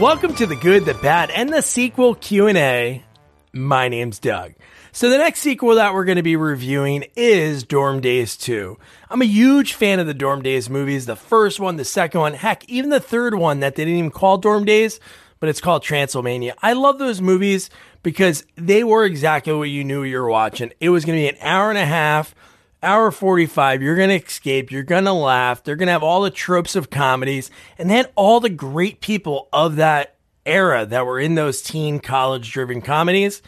Welcome to the good, the bad, and the sequel Q&A. My name's Doug. So the next sequel that we're going to be reviewing is Dorm Daze 2. I'm a huge fan of the Dorm Daze movies, the first one, the second one, heck, even the third one that they didn't even call Dorm Daze, but it's called Transylmania. I love those movies because they were exactly what you knew you were watching. It was going to be an hour and a half, hour 45. You're going to escape. You're going to laugh. They're going to have all the tropes of comedies and then all the great people of that era that were in those teen college driven comedies.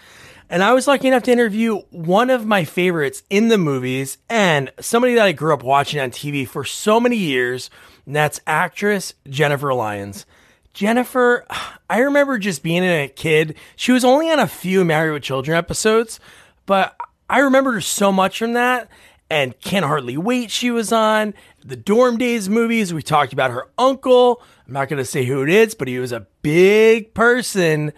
And I was lucky enough to interview one of my favorites in the movies and somebody that I grew up watching on TV for so many years. And that's actress Jennifer Lyons. Jennifer, I remember just being a kid. She was only on a few Married with Children episodes, but I remember so much from that. And Can Hardly Wait, she was on. The Dorm Daze movies, we talked about her uncle. I'm not going to say who it is, but he was a big person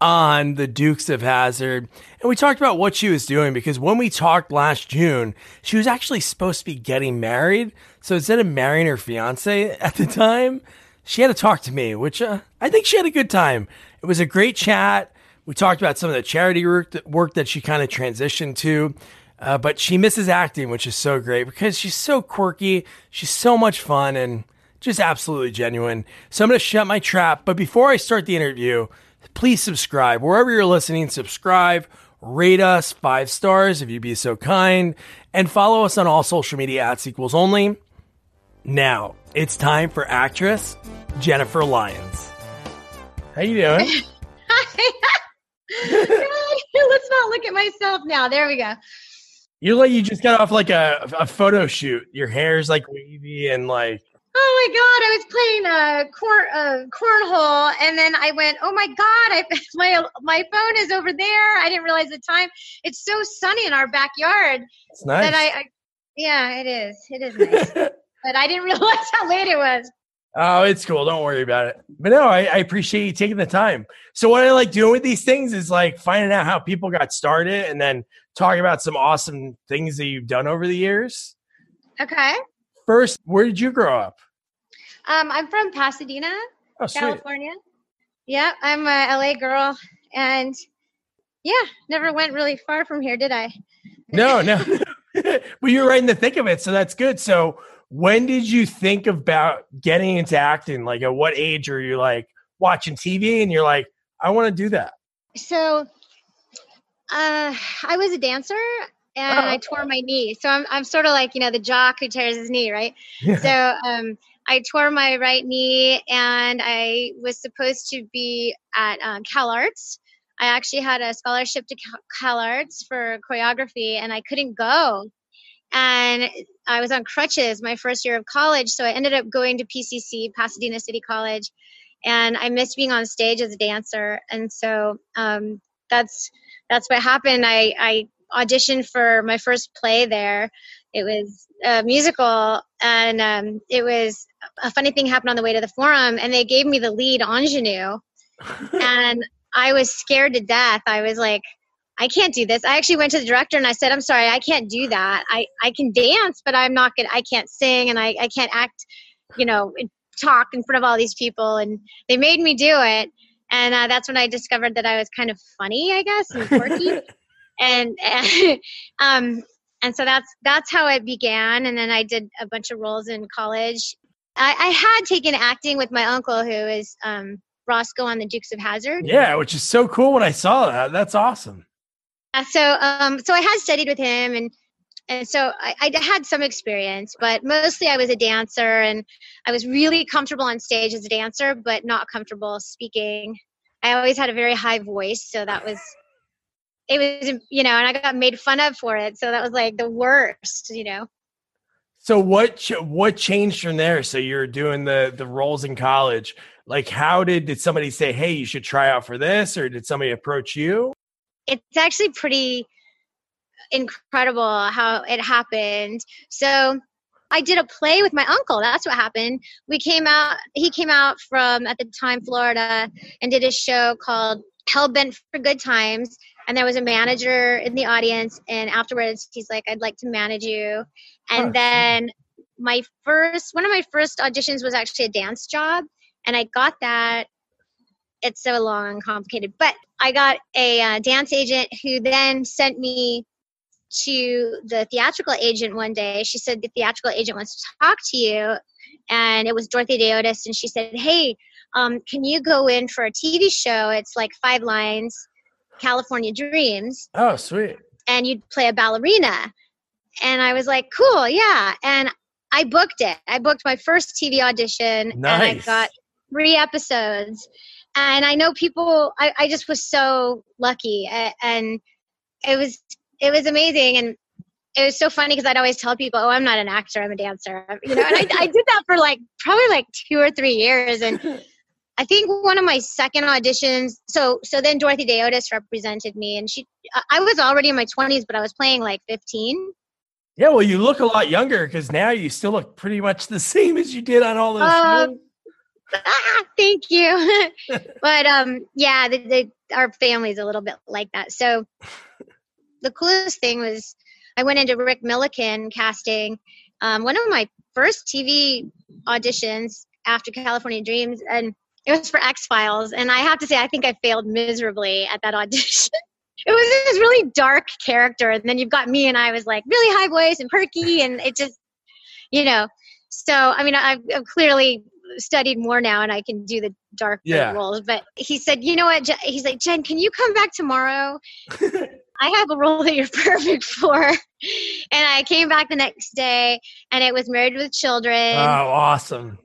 on the Dukes of Hazzard. And we talked about what she was doing because when we talked last June, she was actually supposed to be getting married. So instead of marrying her fiance at the time, she had to talk to me, which uh, I think she had a good time. It was a great chat. We talked about some of the charity work that, work that she kind of transitioned to. Uh, but she misses acting, which is so great because she's so quirky. She's so much fun and just absolutely genuine. So I'm going to shut my trap. But before I start the interview, please subscribe. Wherever you're listening, subscribe, rate us five stars if you'd be so kind, and follow us on all social media at Sequels Only. Now, it's time for actress Jennifer Lyons. How you doing? Let's not look at myself now. There we go. You like you just got off like a, a photo shoot. Your hair's like wavy and like oh my god, I was playing a corn uh, cornhole, and then I went, oh my god, I my my phone is over there. I didn't realize the time. It's so sunny in our backyard. It's nice. That I, I yeah, it is. It is nice. but I didn't realize how late it was. Oh, it's cool. Don't worry about it. But no, I, I, appreciate you taking the time. So what I like doing with these things is like finding out how people got started and then talking about some awesome things that you've done over the years. Okay. First, where did you grow up? Um, I'm from Pasadena, oh, California. Yeah, I'm a LA girl, and yeah, never went really far from here, did I? No, no. but you're right in the thick of it, so that's good. So, when did you think about getting into acting? Like, at what age are you like watching TV and you're like, I want to do that? So, uh, I was a dancer and oh. I tore my knee. So I'm I'm sort of like you know the jock who tears his knee, right? Yeah. So um, I tore my right knee and I was supposed to be at um, Cal Arts. I actually had a scholarship to Cal Arts for choreography and I couldn't go. And I was on crutches my first year of college. So I ended up going to PCC, Pasadena City College. And I missed being on stage as a dancer. And so um, that's that's what happened. I, I auditioned for my first play there. It was a musical, and um, it was a funny thing happened on the way to the forum, and they gave me the lead ingenue, and I was scared to death. I was like, I can't do this. I actually went to the director and I said, I'm sorry, I can't do that. I, I can dance, but I'm not good. I can't sing and I, I can't act, you know, talk in front of all these people. And they made me do it. And uh, that's when I discovered that I was kind of funny, I guess, and quirky. and, and um, and so that's that's how it began. And then I did a bunch of roles in college. I, I had taken acting with my uncle, who is um, Roscoe on the Dukes of Hazzard. Yeah, which is so cool when I saw that. That's awesome. Uh, so, um, so I had studied with him, and and so I, I, had some experience, but mostly I was a dancer, and I was really comfortable on stage as a dancer, but not comfortable speaking. I always had a very high voice, so that was it was you know and i got made fun of for it so that was like the worst you know? So what what changed from there? So you're doing the the roles in college. Like how did did somebody say hey you should try out for this or did somebody approach you? It's actually pretty incredible how it happened. So I did a play with my uncle. That's what happened. We came out, he came out from, at the time, Florida, and did a show called Hell Bent for Good Times and there was a manager in the audience and afterwards he's like i'd like to manage you and oh, then my first one of my first auditions was actually a dance job and i got that it's so long and complicated. But I got a uh, dance agent who then sent me to the theatrical agent one day. She said the theatrical agent wants to talk to you, and it was Dorothy Day Otis, and she said, "Hey, um, can you go in for a TV show? It's like five lines, California Dreams." Oh, sweet! And you'd play a ballerina, and I was like, "Cool, yeah." And I booked it. I booked my first TV audition, nice. and I got three episodes. And I know people. I, I just was so lucky, and it was it was amazing and it was so funny because I'd always tell people, "Oh, I'm not an actor; I'm a dancer." You know, and I, I did that for like probably like two or three years, and I think one of my second auditions. So, so then Dorothy Day Otis represented me, and she, I was already in my 20s, but I was playing like 15. Yeah, well, you look a lot younger because now you still look pretty much the same as you did on all those. Uh, ah, thank you. but um, yeah, the, the, our family's a little bit like that. So the coolest thing was I went into Rick Millikan casting. Um, one of my first TV auditions after California Dreams, and it was for X Files. And I have to say, I think I failed miserably at that audition. it was this really dark character, and then you've got me, and I was like really high voice and perky, and it just, you know. So I mean, I've, I've clearly studied more now, and I can do the dark yeah. roles. But he said, you know what? He's like, Jen, can you come back tomorrow? I have a role that you're perfect for. and I came back the next day and it was Married with Children. Oh, awesome.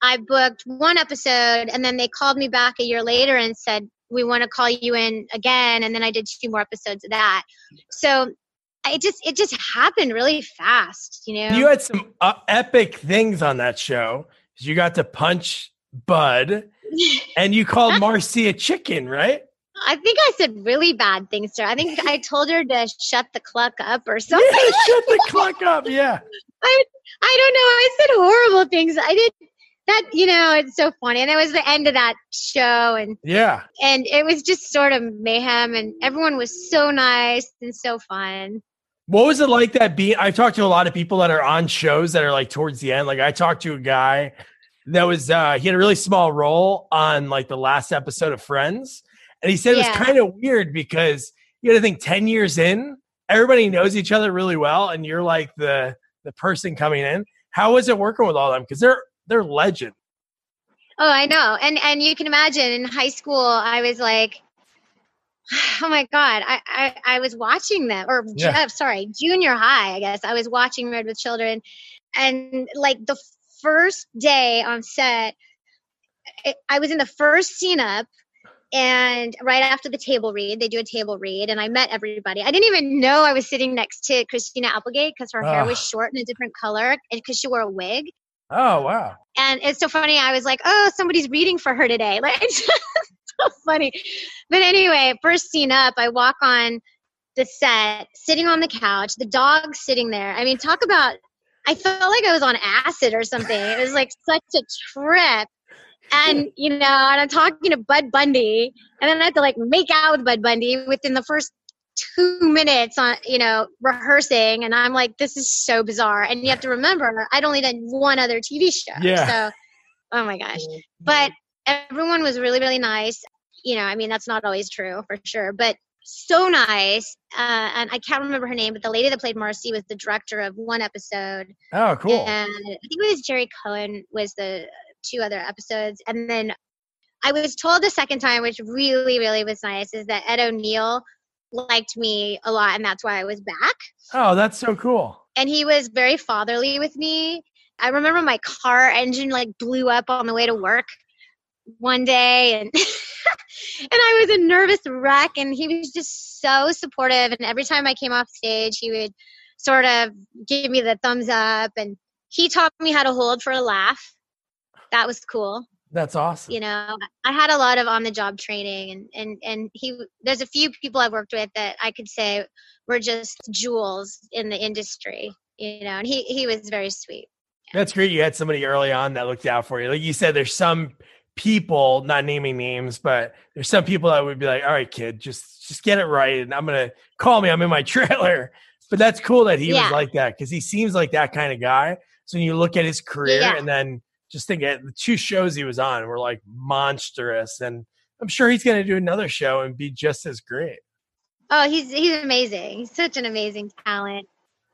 I booked one episode and then they called me back a year later and said, We want to call you in again. And then I did two more episodes of that. So it just it just happened really fast, you know. You had some uh, epic things on that show. You got to punch Bud, and you called Marcia chicken, right? I think I said really bad things to her. I think I told her to shut the cluck up or something. Yeah, shut the cluck up. Yeah. I I don't know. I said horrible things. I did that. You know, it's so funny. And it was the end of that show, and yeah, and it was just sort of mayhem, and everyone was so nice and so fun. What was it like that being? I've talked to a lot of people that are on shows that are like towards the end. Like I talked to a guy that was uh he had a really small role on like the last episode of Friends and he said it was kind of weird because you got to think 10 years in, everybody knows each other really well, and you're like the the person coming in. How was it working with all them? Because they're they're legend. Oh, I know. And and you can imagine in high school, I was like, oh my god, I I, I was watching them, or yeah. uh, sorry, junior high, I guess. I was watching Married with Children, and like the first day on set, it, I was in the first scene up and right after the table read, they do a table read, and I met everybody. I didn't even know I was sitting next to Christina Applegate because her hair was short and a different color, and because she wore a wig. Oh wow! And it's so funny. I was like, "Oh, somebody's reading for her today." Like, it's so funny. But anyway, first scene up, I walk on the set, sitting on the couch, the dog sitting there. I mean, talk about. I felt like I was on acid or something. It was like such a trip and you know, and I'm talking to Bud Bundy, and then I have to like make out with Bud Bundy within the first two minutes on you know rehearsing, and I'm like, this is so bizarre. And you have to remember, I'd only done one other TV show, yeah. So, oh my gosh, but everyone was really really nice. You know, I mean, that's not always true for sure, but so nice. Uh, and I can't remember her name, but the lady that played Marcy was the director of one episode. Oh, cool. And I think it was Gerry Cohen was the two other episodes. And then I was told the second time, which really, really was nice, is that Ed O'Neill liked me a lot and that's why I was back. Oh, that's so cool. And he was very fatherly with me. I remember my car engine like blew up on the way to work one day and and I was a nervous wreck and he was just so supportive and every time I came off stage he would sort of give me the thumbs up and he taught me how to hold for a laugh that was cool. That's awesome. You know, I had a lot of on the job training and and and he there's a few people I've worked with that I could say were just jewels in the industry, you know, and he he was very sweet. Yeah. That's great you had somebody early on that looked out for you. Like you said there's some people, not naming names, but there's some people that would be like, "All right, kid, just just get it right and I'm going to call me. I'm in my trailer." But that's cool that he yeah. was like that cuz he seems like that kind of guy. So when you look at his career yeah. and then just think it, the two shows he was on were like monstrous and I'm sure he's going to do another show and be just as great. Oh, he's he's amazing. He's such an amazing talent.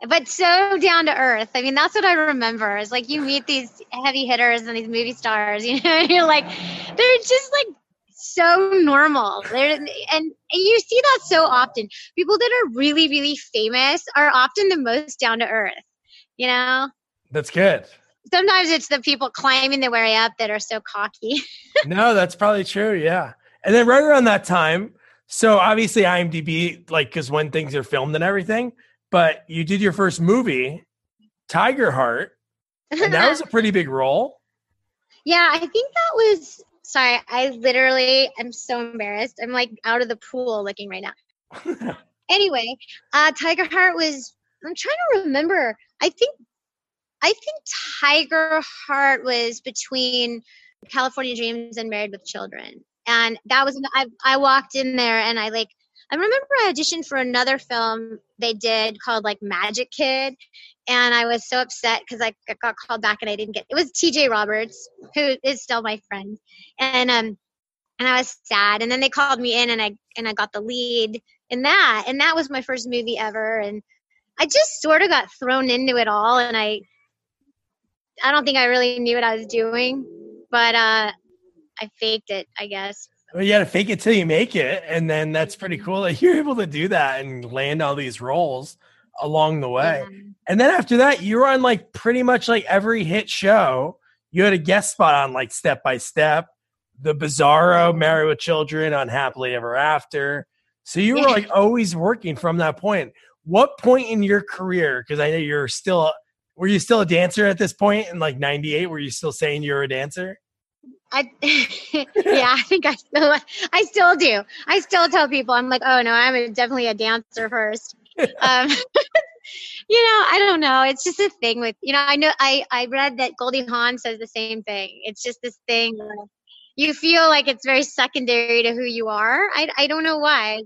But so down to earth. I mean, that's what I remember. Is like you meet these heavy hitters and these movie stars, you know, and you're like, they're just like so normal. They're, and, and you see that so often. People that are really, really famous are often the most down to earth, you know? That's good. Sometimes it's the people climbing the way up that are so cocky. no, that's probably true. Yeah. And then right around that time, so obviously IMDb, like, because when things are filmed and everything, but you did your first movie, Tigerheart, and that was a pretty big role. Yeah, I think that was sorry. I literally am so embarrassed. I'm like out of the pool looking right now. anyway, uh, Tigerheart was. I'm trying to remember. I think I think Tiger Heart was between California Dreams and Married with Children. And that was I, I walked in there and i like i remember i auditioned for another film they did called like magic kid. And i was so upset because I, got called back and i didn't get it was tj roberts who is still my friend. And um and i was sad. And then they called me in and i and i got the lead in that. And that was my first movie ever. And i just sort of got thrown into it all. And i i don't think i really knew what i was doing but uh I faked it, I guess. Well, you got to fake it till you make it, and then that's pretty cool that you're able to do that and land all these roles along the way. Yeah. And then after that, you were on like pretty much like every hit show. You had a guest spot on like Step by Step, The Bizarro, Married with Children, Unhappily Ever After. So you were like always working from that point. What point in your career? Because I know you're still. Were you still a dancer at this point in like '98? Were you still saying you were a dancer? I yeah, I think I still I still do. I still tell people I'm like, oh no, I'm a, definitely a dancer first. um, you know, I don't know. It's just a thing with you know. I know I I read that Goldie Hawn says the same thing. It's just this thing. you feel like it's very secondary to who you are. I I don't know why.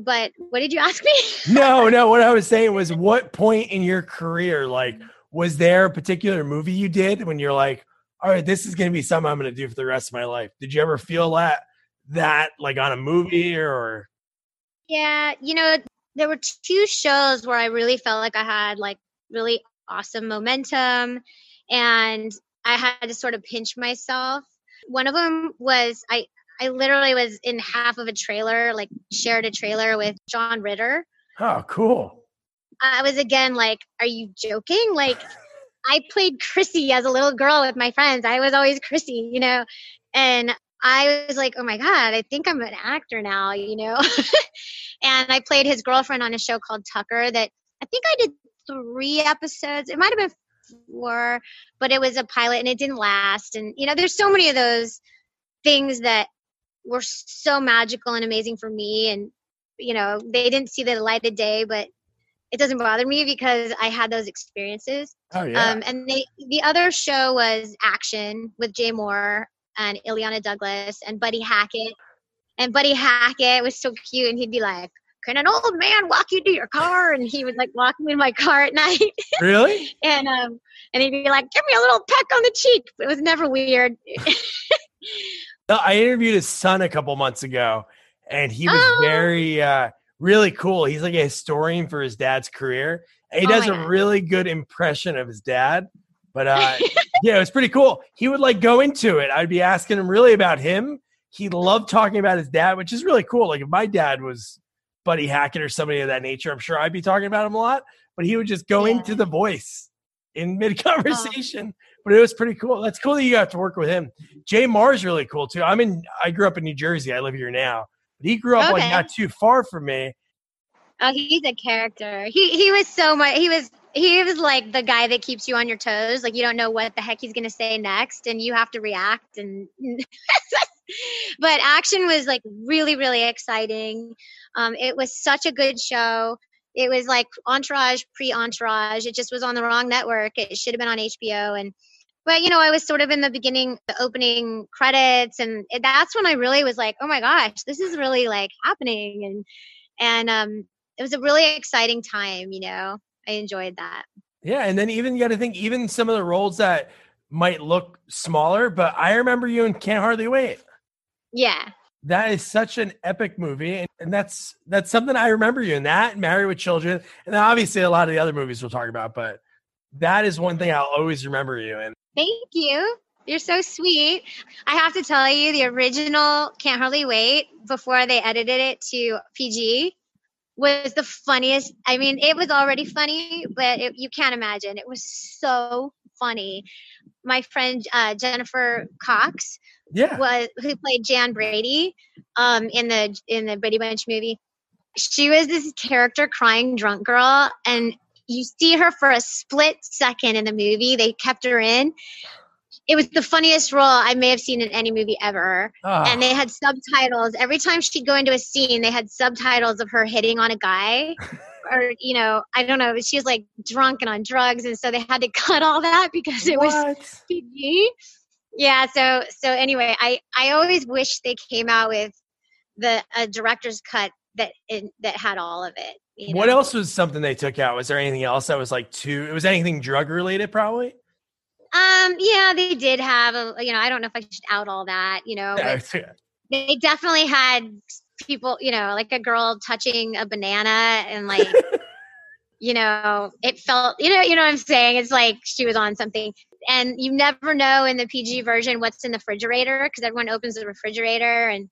But what did you ask me? no, no. What I was saying was, what point in your career, like, was there a particular movie you did when you're like, all right, this is going to be something I'm going to do for the rest of my life. Did you ever feel that that like on a movie or? Yeah, you know, there were two shows where I really felt like I had like really awesome momentum and I had to sort of pinch myself. One of them was I I literally was in half of a trailer, like shared a trailer with John Ritter. Oh, cool. I was again like, are you joking? Like I played Chrissy as a little girl with my friends. I was always Chrissy, you know, and I was like, oh my God, I think I'm an actor now, you know. and I played his girlfriend on a show called Tucker that I think I did three episodes. It might have been four, but it was a pilot and it didn't last. And, you know, there's so many of those things that were so magical and amazing for me. And, you know, they didn't see the light of day, but it doesn't bother me because I had those experiences. Oh yeah. Um, and they the other show was Action with Jay Mohr and Illeana Douglas and Buddy Hackett. And Buddy Hackett was so cute, and he'd be like, "Can an old man walk you to your car?" And he would like walk me in my car at night. Really? and um, and he'd be like, "Give me a little peck on the cheek." It was never weird. I interviewed his son a couple months ago, and he was oh. very. uh really cool. He's like a historian for his dad's career. He oh does a God. really good impression of his dad. But uh, yeah, it was pretty cool. He would like go into it. I'd be asking him really about him. He loved talking about his dad, which is really cool. Like if my dad was Buddy Hackett or somebody of that nature, I'm sure I'd be talking about him a lot. But he would just go yeah. into the voice in mid conversation. Oh. But it was pretty cool. That's cool that you got to work with him. Jay is really cool too. I'm in. I grew up in New Jersey. I live here now. But he grew up okay. like not too far from me. Oh, he's a character. He he was so much. He was he was like the guy that keeps you on your toes. Like you don't know what the heck he's gonna say next, and you have to react. And but action was like really really exciting. Um, it was such a good show. It was like Entourage pre Entourage. It just was on the wrong network. It should have been on HBO and but you know i was sort of in the beginning the opening credits and that's when i really was like oh my gosh this is really like happening and and um it was a really exciting time you know i enjoyed that yeah and then even you got to think even some of the roles that might look smaller but i remember you and can't hardly wait yeah That is such an epic movie, and, and that's that's something I remember you in that. Married with Children, and obviously a lot of the other movies we'll talk about. But that is one thing I'll always remember you in. Thank you. You're so sweet. I have to tell you, the original Can't Hardly Wait before they edited it to PG was the funniest. I mean, it was already funny, but it, you can't imagine. It was so funny. My friend uh, Jennifer Cox, yeah, was who played Jan Brady um, in the in the Brady Bunch movie. She was this character crying drunk girl, and you see her for a split second in the movie. They kept her in. It was the funniest role I may have seen in any movie ever. Oh. And they had subtitles. Every time she'd go into a scene, they had subtitles of her hitting on a guy. or, you know, I don't know, she was like drunk and on drugs. And so they had to cut all that because it what? was PG. Yeah. So, so anyway, I, I always wish they came out with the a director's cut that, it, that had all of it. You know? What else was something they took out? Was there anything else that was like too? It was anything drug related, probably. Um. Yeah, they did have a. You know, I don't know if I should out all that. You know, they definitely had people. You know, like a girl touching a banana and like. you know, it felt. You know, you know what I'm saying. It's like she was on something, and you never know in the PG version what's in the refrigerator because everyone opens the refrigerator and.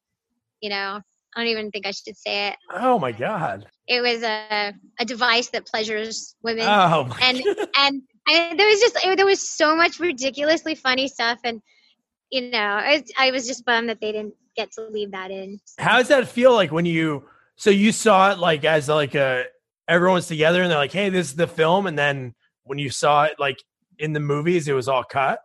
You know, I don't even think I should say it. Oh my god! It was a a device that pleasures women. Oh, and, and and there was just there was so much ridiculously funny stuff, and you know, I, I was just bummed that they didn't get to leave that in. How does that feel like when you? So you saw it like as like a everyone's together and they're like, "Hey, this is the film," and then when you saw it like in the movies, it was all cut.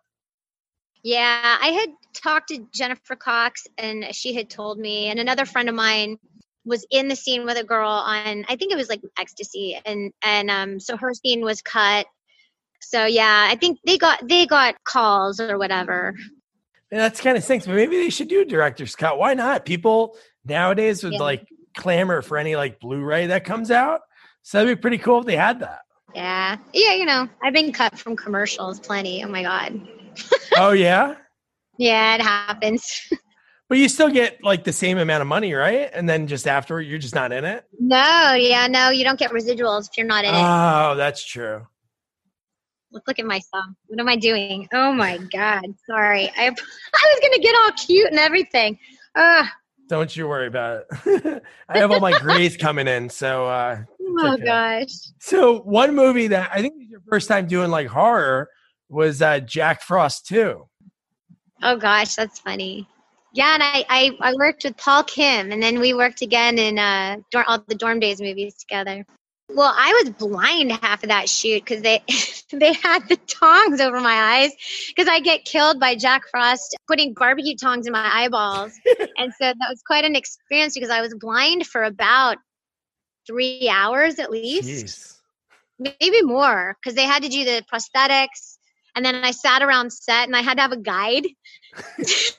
Yeah, I had talked to Jennifer Cox and she had told me, and another friend of mine was in the scene with a girl on I think it was like ecstasy and and um so her scene was cut. So yeah, I think they got they got calls or whatever. And that's kind of stinks, but maybe they should do a director's cut. Why not? People nowadays would yeah. like clamor for any like Blu-ray that comes out. So that'd be pretty cool if they had that. Yeah. Yeah, you know, I've been cut from commercials plenty. Oh my God. oh yeah? Yeah, it happens. but you still get like the same amount of money, right? And then just after you're just not in it? No, yeah, no, you don't get residuals if you're not in it. Oh, that's true. Look, look at myself. What am I doing? Oh my god. Sorry. I I was gonna get all cute and everything. Uh don't you worry about it. I have all my grays coming in, so uh Oh okay. gosh. So one movie that I think is your first time doing like horror was uh Jack Frost 2. Oh gosh, that's funny. Yeah, and I, I, I worked with Paul Kim, and then we worked again in uh, all the Dorm Daze movies together. Well, I was blind half of that shoot because they they had the tongs over my eyes because I get killed by Jack Frost putting barbecue tongs in my eyeballs, and so that was quite an experience because I was blind for about three hours at least, Jeez. maybe more because they had to do the prosthetics and then I sat around set and I had to have a guide. it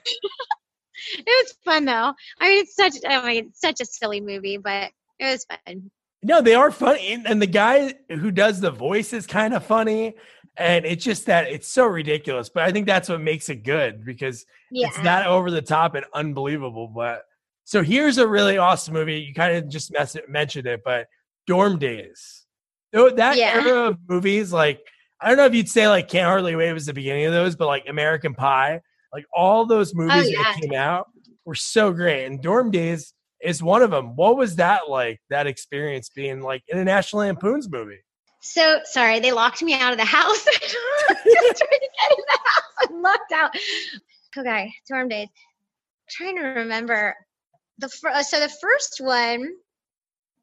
was fun though. I mean, it's such oh my, it's such a silly movie, but it was fun. No, they are funny, and the guy who does the voice is kind of funny, and it's just that it's so ridiculous. But I think that's what makes it good because yeah. it's not over the top and unbelievable. But so here's a really awesome movie. You kind of just mentioned it, but Dorm Daze. No that yeah. era of movies, like I don't know if you'd say like Can't Hardly Wait was the beginning of those, but like American Pie, like all those oh, movies oh, yeah. that came out were so great. And Dorm Daze is one of them. What was that like? That experience being like in a National Lampoon's movie? So sorry, they locked me out of the house. Just trying to get in the house and locked out. Okay, Dorm Daze. I'm trying to remember the fir- so the first one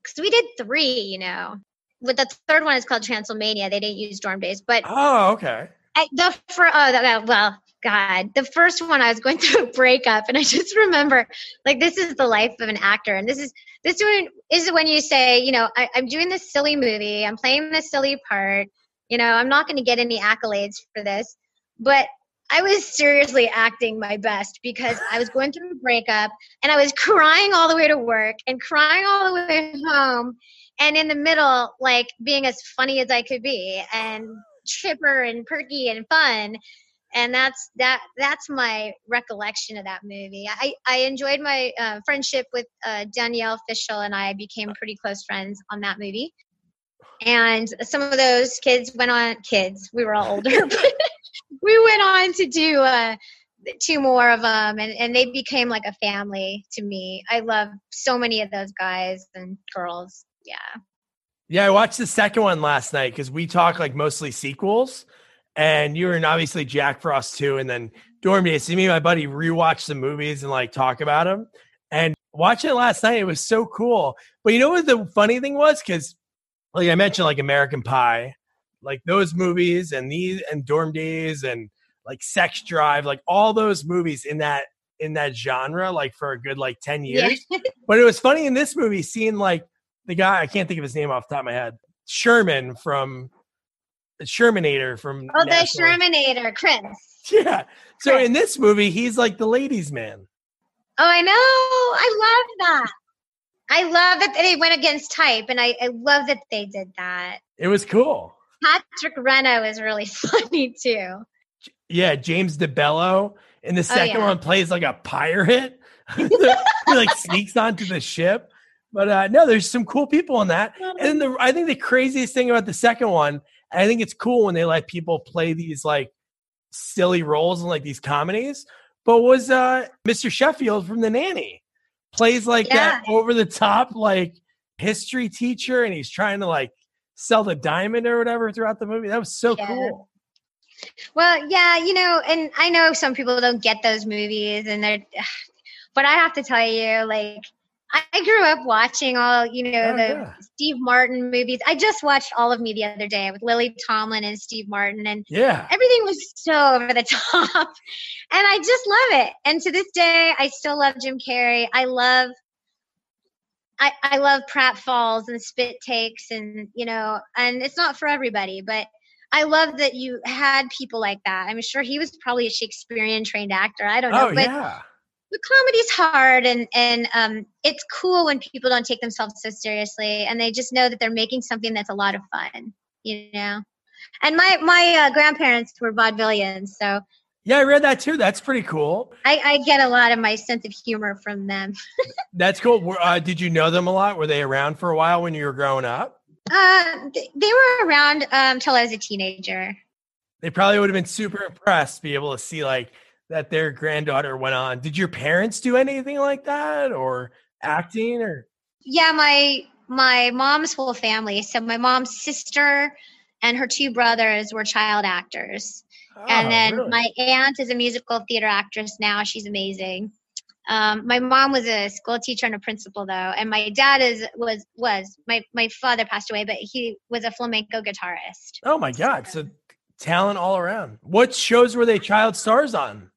because we did three, you know but the third one is called Transylmania. They didn't use dorm daze, but oh, okay. I, the for oh the, well, God, the first one I was going through a breakup, and I just remember like this is the life of an actor, and this is this one is when you say, you know, I, I'm doing this silly movie, I'm playing this silly part, you know, I'm not going to get any accolades for this, but I was seriously acting my best because I was going through a breakup and I was crying all the way to work and crying all the way home and in the middle, like being as funny as I could be and chipper and perky and fun. and that's that that's my recollection of that movie. I i enjoyed my uh, friendship with uh, danielle fishel and i became pretty close friends on that movie. And some of those kids went on kids we were all older but we went on to do uh, two more of them and, and they became like a family to me. I love so many of those guys and girls yeah yeah i watched the second one last night because we talk like mostly sequels and you were in obviously jack frost too and then dorm daze so me and my buddy rewatch the movies and like talk about them and watching it last night it was so cool but you know what the funny thing was because like i mentioned like american pie like those movies and these and dorm daze and like Sex Drive, like all those movies in that in that genre, like for a good like 10 years. Yeah. but it was funny in this movie seeing like the guy, I can't think of his name off the top of my head, Sherman from uh, Shermanator from Oh, National. the Shermanator, Chris. Yeah. So Chris. in this movie, he's like the ladies' man. Oh, I know. I love that. I love that they went against type, and I, I love that they did that. It was cool. Patrick Renna is really funny too yeah, James DeBello. In the oh, second oh, yeah. one, plays like a pirate. he like sneaks onto the ship. But uh, no, there's some cool people in that. And the I think the craziest thing about the second one, I think it's cool when they let people play these like silly roles in like these comedies. But was uh Mr. Sheffield from The Nanny plays like yeah. that over the top like history teacher, and he's trying to like sell the diamond or whatever throughout the movie. That was so yeah. cool. Well, yeah, you know, and I know some people don't get those movies, and they're, but I have to tell you, like, I grew up watching all, you know, oh, the yeah. Steve Martin movies. I just watched all of me the other day with Lily Tomlin and Steve Martin, and yeah, everything was so over the top, and I just love it. And to this day, I still love Jim Carrey. I love. I, I love pratfalls and spit takes and you know and it's not for everybody but I love that you had people like that. I'm sure he was probably a Shakespearean trained actor. I don't know, oh, but yeah. The comedy's hard, and and um, it's cool when people don't take themselves so seriously, and they just know that they're making something that's a lot of fun. You know, and my my uh, grandparents were vaudevillians, so yeah, I read that too. That's pretty cool. I, I get a lot of my sense of humor from them. That's cool. Uh, did you know them a lot? Were they around for a while when you were growing up? Uh, they were around um, till I was a teenager. They probably would have been super impressed to be able to see like that their granddaughter went on. Did your parents do anything like that or acting or? Yeah, my my mom's whole family. So my mom's sister and her two brothers were child actors. Oh, and then really? my aunt is a musical theater actress now. She's amazing. Um, my mom was a school teacher and a principal though, and my dad is was was my my father passed away, but he was a flamenco guitarist. Oh my god! So talent all around. What shows were they child stars on?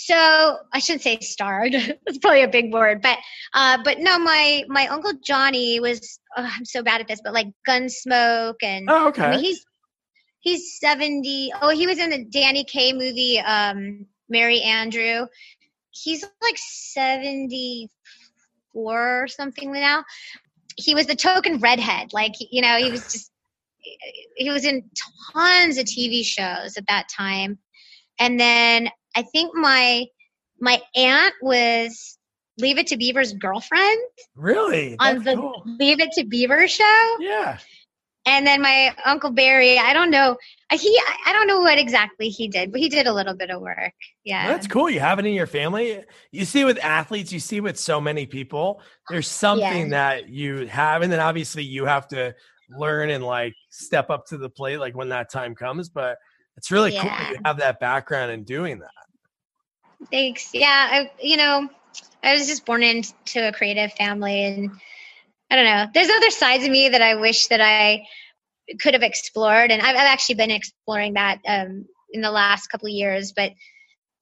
So I shouldn't say starred. It's probably a big word, but uh, but no, my my uncle Johnny was. Oh, I'm so bad at this, but like Gunsmoke and oh okay. I mean, he's he's 70. Oh, he was in the Danny Kaye movie, um, Merry Andrew he's like 74 or something now. He was the token redhead. Like, you know, he was just, he was in tons of TV shows at that time. And then I think my, my aunt was Leave It to Beaver's girlfriend. Really? That's on the cool. Leave It to Beaver show. Yeah. And then my uncle Barry, I don't know, uh, he I don't know what exactly he did, but he did a little bit of work. Yeah. That's cool. You have it in your family. You see with athletes, you see with so many people, there's something yeah. that you have and then obviously you have to learn and like step up to the plate like when that time comes, but it's really yeah. cool you have that background in doing that. Thanks. Yeah, I you know, I was just born into a creative family and I don't know. There's other sides of me that I wish that I could have explored, and I've, I've actually been exploring that um, in the last couple of years. But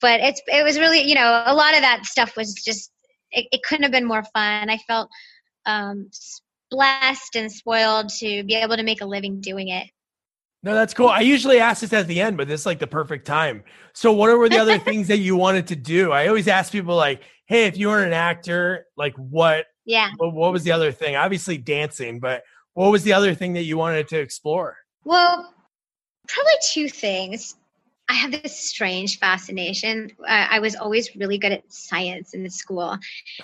but it's it was really you know a lot of that stuff was just it, it couldn't have been more fun. I felt um, blessed and spoiled to be able to make a living doing it. No, that's cool. I usually ask this at the end, but this is like the perfect time. So, what were the other things that you wanted to do? I always ask people like, "Hey, if you were an actor, like what yeah. What, what was the other thing? Obviously dancing, but what was the other thing that you wanted to explore? Well, probably two things. I have this strange fascination. Uh, I was always really good at science in school.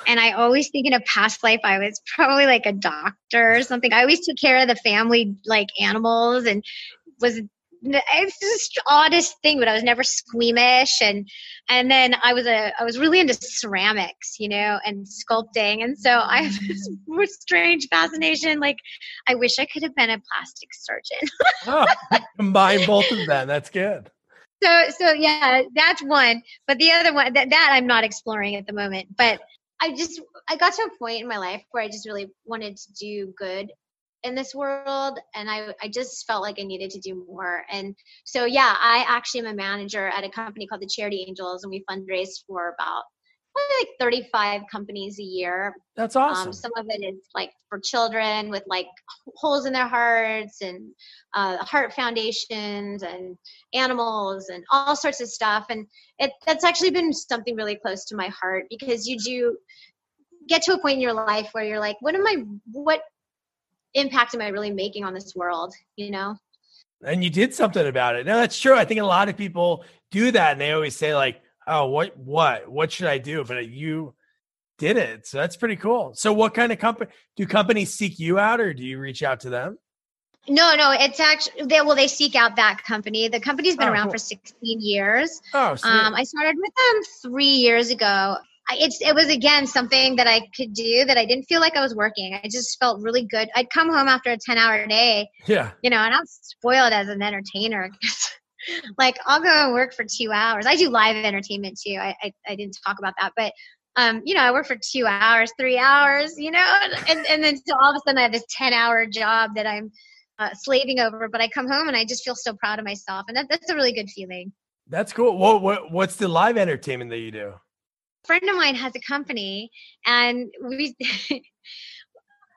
And I always think in a past life, I was probably like a doctor or something. I always took care of the family, like animals, and was it's just the oddest thing, but I was never squeamish. And and then I was a I was really into ceramics, you know, and sculpting. And so I have mm. this strange fascination. Like I wish I could have been a plastic surgeon. oh, combine both of them. That's good so so yeah that's one but the other one that, that i'm not exploring at the moment but i just i got to a point in my life where i just really wanted to do good in this world and I, I just felt like i needed to do more and so yeah i actually am a manager at a company called the charity angels and we fundraise for about like 35 companies a year. That's um, awesome. Um, some of it is like for children with like holes in their hearts and uh, heart foundations and animals and all sorts of stuff. And it, that's actually been something really close to my heart because you do get to a point in your life where you're like, what am I, what impact am I really making on this world? You know? And you did something about it. No, that's true. I think a lot of people do that and they always say like, oh, what, what, what should I do? But you did it. So that's pretty cool. So what kind of company do companies seek you out or do you reach out to them? No, no, it's actually they well they seek out that company. The company's been oh, around cool. for 16 years. Oh, sweet. um, I started with them three years ago. It's it was again something that I could do that I didn't feel like I was working. I just felt really good. I'd come home after a 10 hour day. Yeah. You know, and I'm spoiled as an entertainer like I'll go and work for two hours. I do live entertainment too. I, I, I didn't talk about that, but um, you know, I work for two hours, three hours, you know, and, and then so all of a sudden I have this 10 hour job that I'm uh, slaving over, but I come home and I just feel so proud of myself. And that, that's a really good feeling. That's cool. What, what, what's the live entertainment that you do? A friend of mine has a company and we,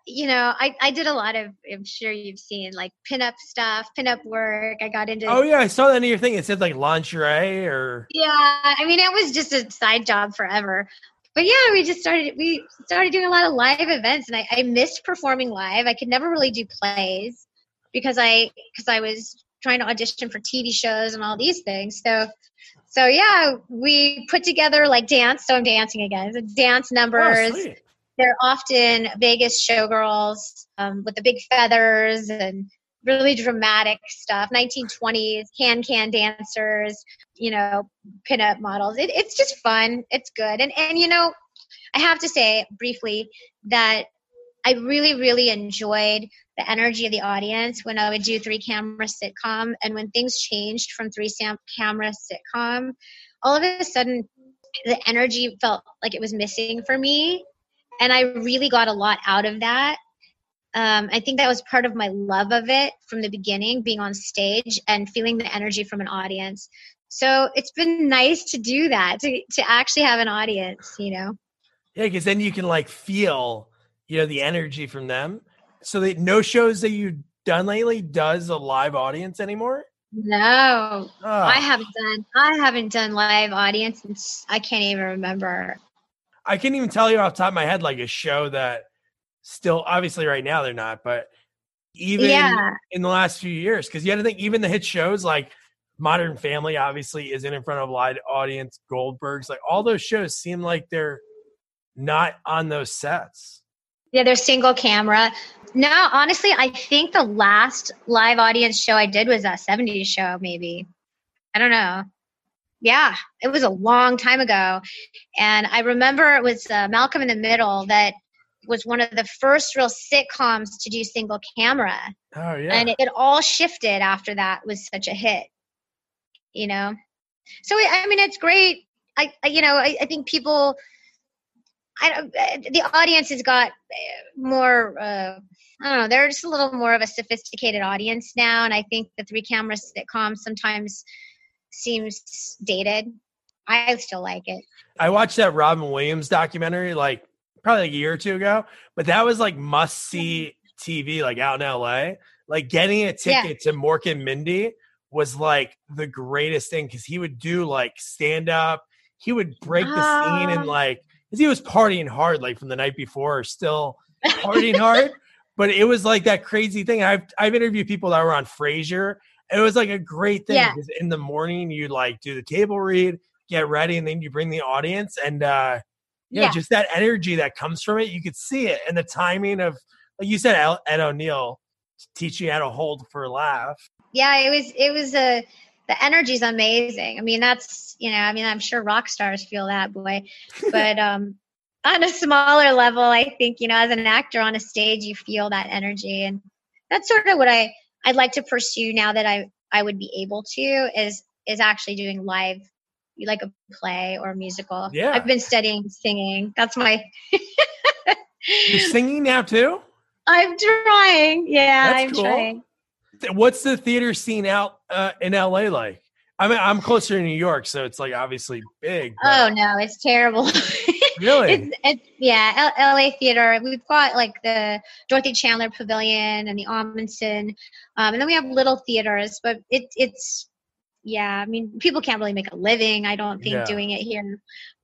you know, I, I did a lot of, I'm sure you've seen like pinup stuff, pinup work. I got into. Oh, yeah. I saw that in your thing. It said like lingerie or. Yeah. I mean, it was just a side job forever. But yeah, we just started, we started doing a lot of live events and I, I missed performing live. I could never really do plays because I, because I was trying to audition for TV shows and all these things. So, so yeah, we put together like dance. So I'm dancing again. So dance oh, numbers. Oh, they're often Vegas showgirls um, with the big feathers and really dramatic stuff 1920s can can dancers you know pinup models it, it's just fun it's good and and you know i have to say briefly that i really really enjoyed the energy of the audience when i would do three camera sitcom and when things changed from three camera sitcom all of a sudden the energy felt like it was missing for me and I really got a lot out of that. Um, I think that was part of my love of it from the beginning, being on stage and feeling the energy from an audience. So it's been nice to do that, to, to actually have an audience, you know? Yeah, because then you can like feel, you know, the energy from them. So that no shows that you've done lately does a live audience anymore? No, oh. I haven't done. I haven't done live audience since I can't even remember. I can't even tell you off top of my head like a show that still obviously right now they're not, but even yeah. in the last few years, because you had to think even the hit shows like Modern Family obviously isn't in front of a live audience, Goldberg's, like all those shows seem like they're not on those sets. Yeah, they're single camera. No, honestly, I think the last live audience show I did was that 70s show, maybe. I don't know yeah, it was a long time ago. And I remember it was uh, Malcolm in the Middle that was one of the first real sitcoms to do single camera. Oh, yeah. And it, it all shifted after that was such a hit, you know? So, I mean, it's great. I, I you know, I, I think people, the audience has got more, uh, I don't know, they're just a little more of a sophisticated audience now. And I think the three camera sitcom sometimes seems dated. I still like it. I watched that Robin Williams documentary like probably like a year or two ago, but that was like must see TV like out in LA. Like getting a ticket yeah. to Mork and Mindy was like the greatest thing because he would do like stand up. He would break the uh, scene and ah. like because he was partying hard like from the night before, still partying hard. But it was like that crazy thing. I've I've interviewed people that were on Frasier it was like a great thing Yeah. because in the morning you like do the table read, get ready, and then you bring the audience and uh yeah, Yeah. just that energy that comes from it. You could see it and the timing of like you said, Ed O'Neill teaching you how to hold for a laugh. yeah it was it was a the energy's amazing. I mean that's you know i mean i'm sure rock stars feel that boy, but um on a smaller level i think you know as an actor on a stage you feel that energy. And that's sort of what i i'd like to pursue now that i i would be able to is is actually doing live like a play or a musical. Yeah. i've been studying singing. That's my You're singing now too? i'm trying. Yeah That's i'm cool. trying What's the theater scene out uh, in LA like? I mean, I'm closer to New York, so it's like obviously big. but- oh no it's terrible really? It's, it's yeah, L- LA theater. We've got like the Dorothy Chandler Pavilion and the Ahmanson, um, and then we have little theaters. But it, it's yeah, I mean, people can't really make a living. I don't think Yeah. doing it here,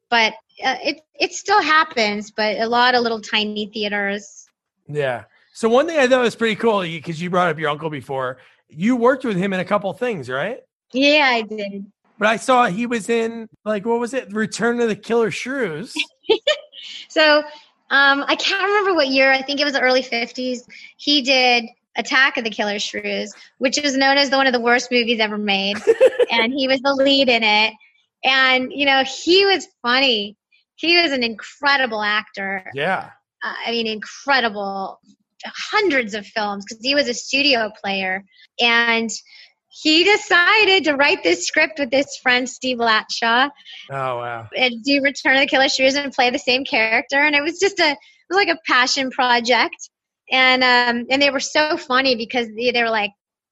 but uh, it it still happens. But a lot of little tiny theaters. Yeah. So one thing I thought was pretty cool because you brought up your uncle before. You worked with him in a couple things, right? Yeah, I did. But I saw he was in like what was it? Return of the Killer Shrews. So um, I can't remember what year. I think it was the early fifties. He did Attack of the Killer Shrews, which is known as the, one of the worst movies ever made. and he was the lead in it. And you know, he was funny. He was an incredible actor. yeah. Uh, I mean, incredible. Hundreds of films because he was a studio player, and he decided to write this script with his friend Steve Latshaw Oh wow. and do Return of the Killer Shrews and play the same character. And it was just a, it was like a passion project. And um, and they were so funny because they, they were like,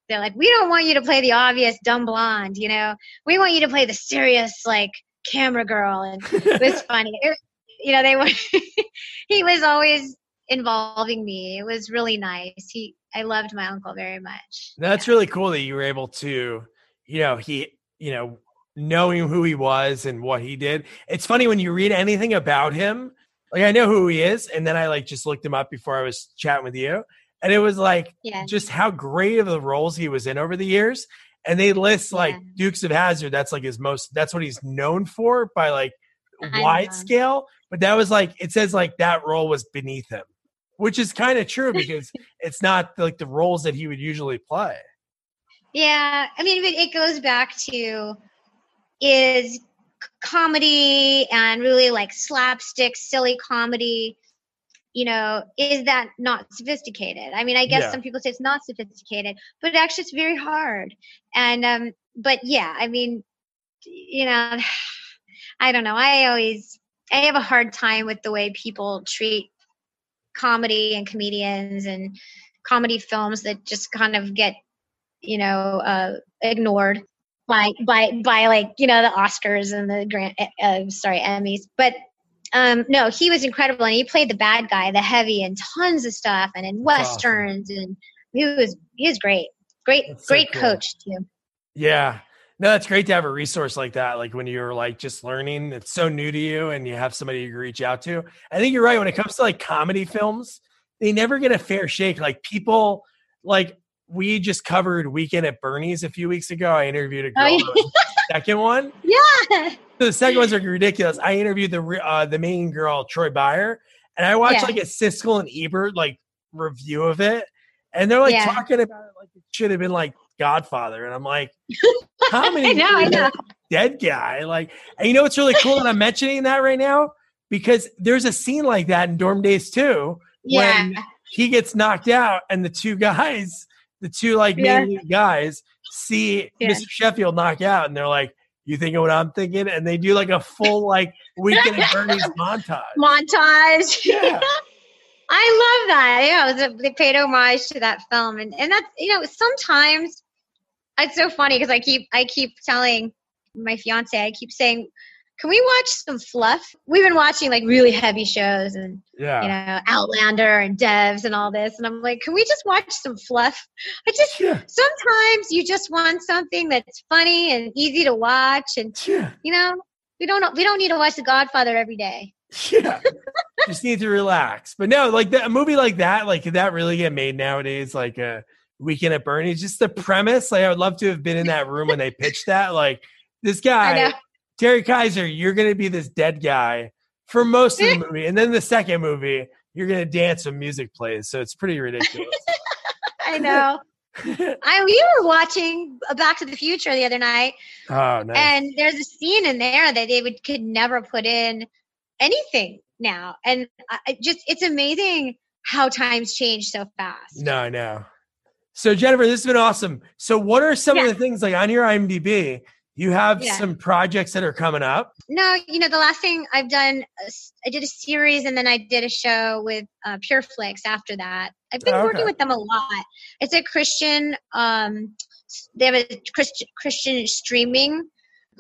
they're like, we don't want you to play the obvious dumb blonde, you know. We want you to play the serious like camera girl. And it was funny. It, you know, they were. he was always involving me. It was really nice. He, I loved my uncle very much. That's really cool that you were able to, you know, he, you know, knowing who he was and what he did. It's funny when you read anything about him. Like I know who he is, and then I like just looked him up before I was chatting with you, and it was like Yeah. just how great of the roles he was in over the years. And they list like Yeah. Dukes of Hazzard. That's like his most. That's what he's known for by like I wide know. scale. But that was like it says like that role was beneath him, which is kind of true because it's not like the roles that he would usually play. Yeah, I mean, it, goes back to is comedy and really like slapstick, silly comedy. You know, is that not sophisticated? I mean, I guess Yeah. some people say it's not sophisticated, but actually, it's very hard. And um, but yeah, I mean, you know, I don't know. I always I have a hard time with the way people treat comedy and comedians and comedy films that just kind of get you know uh ignored by by by like you know the oscars and the grant uh, sorry emmys but um no he was incredible and he played the bad guy the heavy and tons of stuff and in That's awesome. westerns and he was he was great great That's so great cool. coach too Yeah. No, it's great to have a resource like that. Like when you're like just learning, it's so new to you and you have somebody you reach out to. I think you're right. When it comes to like comedy films, they never get a fair shake. Like people, like we just covered Weekend at Bernie's a few weeks ago. I interviewed a girl. Oh, yeah. the second one. yeah The second one's are ridiculous. I interviewed the uh, the main girl, Troy Beyer, and I watched Yeah. like a Siskel and Ebert like review of it, and they're like Yeah. talking about it like it should have been like Godfather, and I'm like, comedy, I know, I know. dead guy. Like, and you know what's really cool that I'm mentioning that right now because there's a scene like that in Dorm Daze too, yeah when he gets knocked out, and the two guys, the two like Yeah. main guys, see Yeah. Mr. Sheffield knock out, and they're like. You thinking what I'm thinking? And they do like a full like weekend at Bernie's montage. montage Yeah. I love that. Yeah, it was a, they paid homage to that film, and and that's you know sometimes it's so funny because I keep I keep telling my fiance I keep saying, can we watch some fluff? We've been watching like really heavy shows and Yeah. you know Outlander and Devs and all this, and I'm like, can we just watch some fluff? I just Yeah. sometimes you just want something that's funny and easy to watch, and Yeah. you know we don't we don't need to watch The Godfather every day. Yeah. Just need to relax. But no, like that, a movie like that, like could that really get made nowadays? Like uh Weekend at Bernie's. Just the premise, like I would love to have been in that room when they pitched that. Like this guy, Terry Kiser, you're gonna be this dead guy for most of the movie, and then the second movie, you're gonna dance when music plays. So it's pretty ridiculous. I know. I we were watching Back to the Future the other night. Oh, nice. And there's a scene in there that they would could never put in anything now, and uh, I, just it's amazing how times change so fast. No, I know. So Jennifer, this has been awesome. So what are some yeah. of the things like on your IMDb? You have yeah. some projects that are coming up. No, you know the last thing I've done, uh, I did a series and then I did a show with uh, PureFlix after that. I've been oh, okay. working with them a lot. It's a Christian. Um, they have a Christian Christian streaming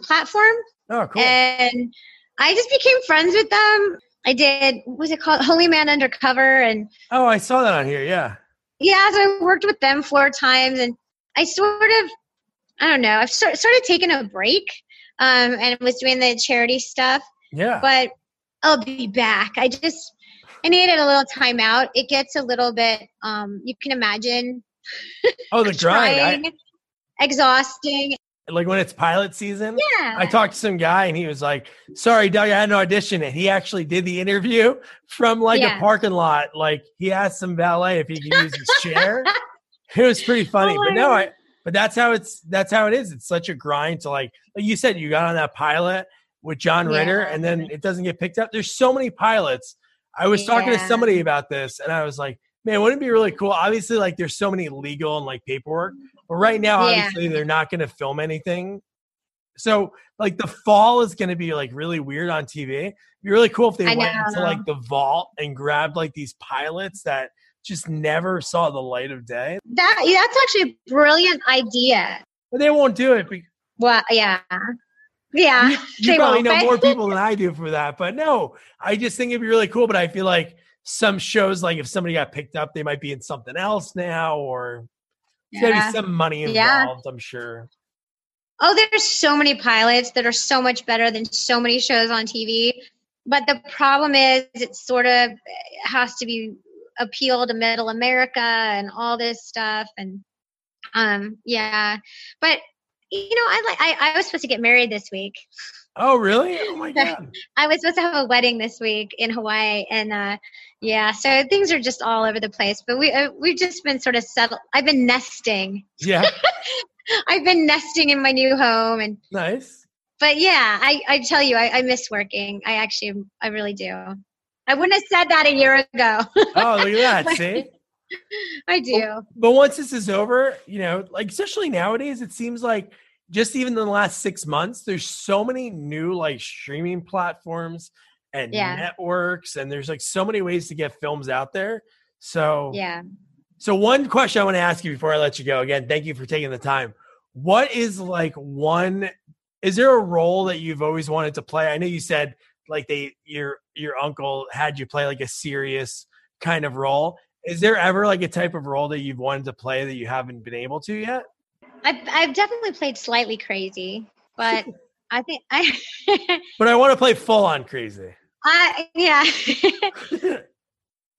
platform. Oh, cool. And I just became friends with them. I did. was it called? Holy Man Undercover. And oh, I saw that on here. Yeah. Yeah, so I worked with them four times, and I sort of, I don't know, I've sort of taken a break, um, and was doing the charity stuff. Yeah. But I'll be back. I just I needed a little time out. It gets a little bit um you can imagine Oh the grind. I, exhausting. Like when it's pilot season. Yeah. I talked to some guy and he was like, Sorry, Doug, I had an audition. And he actually did the interview from like yeah. a parking lot. Like he asked some valet if he could use his chair. It was pretty funny. Oh but no, I but that's how it's that's how it is. It's such a grind to like like you said, you got on that pilot with John Ritter yeah. and then it doesn't get picked up. There's so many pilots. I was yeah. talking to somebody about this and I was like, man, wouldn't it be really cool? Obviously, like there's so many legal and like paperwork, but right now, yeah. obviously, they're not going to film anything. So, like the fall is going to be like really weird on TV. It'd be really cool if they I went know. into like the vault and grabbed like these pilots that just never saw the light of day. That that's actually a brilliant idea. But they won't do it. Because well, yeah. Yeah. You, you probably know more people than I do for that. But no, I just think it'd be really cool. But I feel like some shows, like if somebody got picked up, they might be in something else now, or yeah. there's gotta be some money involved, yeah. I'm sure. Oh, there's so many pilots that are so much better than so many shows on TV. But the problem is, it sort of has to be appeal to middle America and all this stuff. And um, yeah, but you know, I like I, I was supposed to get married this week. Oh, really? Oh my god! I was supposed to have a wedding this week in Hawaii, and uh, yeah, so things are just all over the place. But we uh, we've just been sort of settled. I've been nesting. Yeah. I've been nesting in my new home, and nice. But yeah, I I tell you, I, I miss working. I actually, I really do. I wouldn't have said that a year ago. oh, look at that! See. I do. But, but once this is over, you know, like especially nowadays, it seems like just even in the last six months, there's so many new like streaming platforms and yeah. networks, and there's like so many ways to get films out there. So yeah. So one question I want to ask you before I let you go. Again, thank you for taking the time. What is like one? Is there a role that you've always wanted to play? I know you said like they your your uncle had you play like a serious kind of role. Is there ever like a type of role that you've wanted to play that you haven't been able to yet? I've, I've definitely played slightly crazy, but I think I. but I want to play full on crazy. I yeah.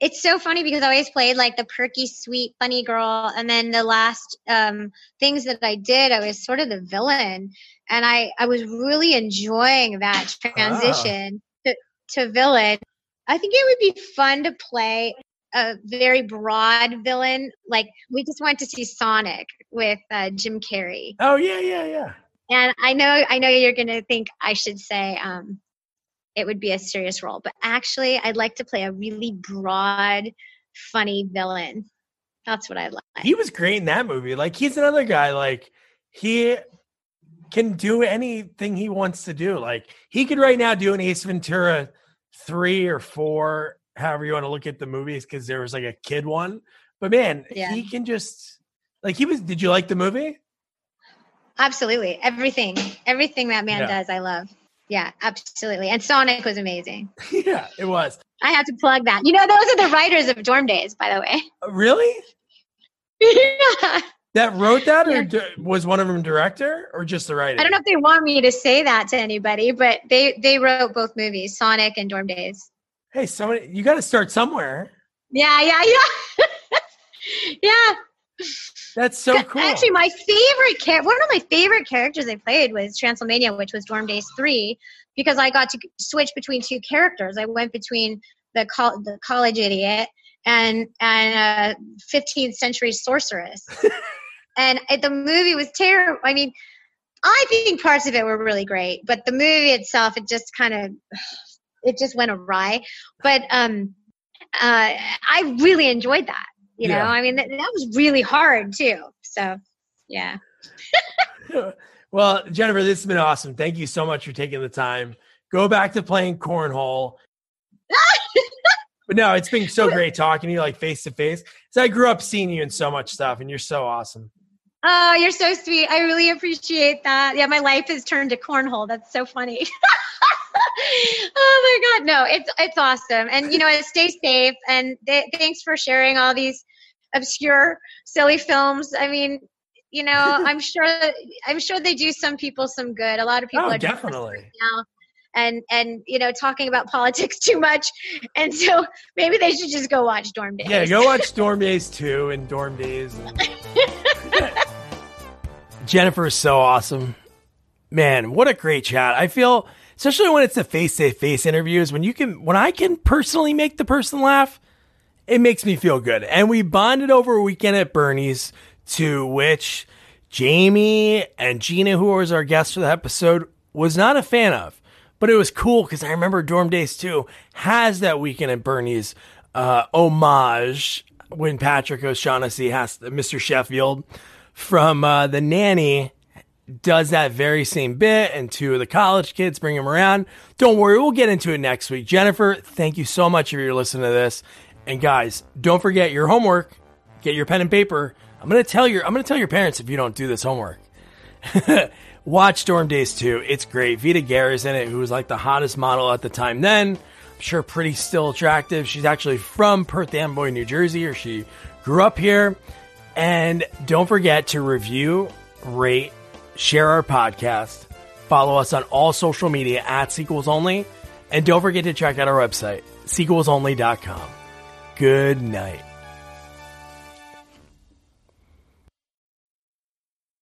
it's so funny because I always played like the perky, sweet, funny girl, and then the last um, things that I did, I was sort of the villain, and I I was really enjoying that ah. transition to, to villain. I think it would be fun to play a very broad villain. Like we just went to see Sonic with uh, Jim Carrey. Oh yeah, yeah, yeah. And I know, I know you're gonna think I should say um, it would be a serious role, but actually, I'd like to play a really broad, funny villain. That's what I'd like. He was great in that movie. Like he's another guy. Like he can do anything he wants to do. Like he could right now do an Ace Ventura three or four however you want to look at the movies because there was like a kid one. But man, yeah. he can just like he was. Did you like the movie? Absolutely, everything, everything that man yeah. does, I love. Yeah, absolutely. And Sonic was amazing. yeah, it was. I have to plug that. You know, those are the writers of Dorm Daze, by the way. Uh, really? yeah. That wrote that, or yeah. was one of them director, or just the writer? I don't know if they want me to say that to anybody, but they they wrote both movies, Sonic and Dorm Daze hey, somebody, you got to start somewhere. Yeah, yeah, yeah. yeah. That's so cool. Actually, my favorite character, one of my favorite characters I played was Transylmania, which was Dorm Daze three, because I got to switch between two characters. I went between the col- the college idiot and and uh, a 15th century sorceress. and it, the movie was terrible. I mean, I think parts of it were really great, but the movie itself, it just kind of it just went awry. But um, uh, I really enjoyed that. You know, I mean, that, that was really hard too. So, yeah. well, Jennifer, this has been awesome. Thank you so much for taking the time. Go back to playing cornhole. but no, it's been so great talking to you like face to face. So I grew up seeing you in so much stuff, and you're so awesome. Oh, you're so sweet. I really appreciate that. Yeah, my life has turned to cornhole. That's so funny. oh my god, no, it's it's awesome. And you know, stay safe. And th- thanks for sharing all these obscure, silly films. I mean, you know, I'm sure I'm sure they do some people some good. A lot of people oh, are definitely now and and you know talking about politics too much and so maybe they should just go watch dorm daze yeah go watch dorm daze too and dorm daze and... jennifer is so awesome man what a great chat i feel especially when it's the face to face interviews when you can when i can personally make the person laugh it makes me feel good and we bonded over a weekend at bernie's to which jamie and gina who was our guest for the episode was not a fan of but it was cool because I remember Dorm Daze 2 has that weekend at Bernie's uh, homage when Patrick O'Shaughnessy has Mr. Sheffield from uh, The Nanny does that very same bit, and two of the college kids bring him around. Don't worry, we'll get into it next week. Jennifer, thank you so much if you're listening to this. And guys, don't forget your homework. Get your pen and paper. I'm gonna tell your I'm gonna tell your parents if you don't do this homework. Watch Dorm Daze 2. It's great. Vida Guerra's in it, who was like the hottest model at the time then. I'm sure pretty still attractive. She's actually from Perth Amboy, New Jersey, or she grew up here. And don't forget to review, rate, share our podcast. Follow us on all social media at Sequels Only. And don't forget to check out our website, sequelsonly.com. Good night.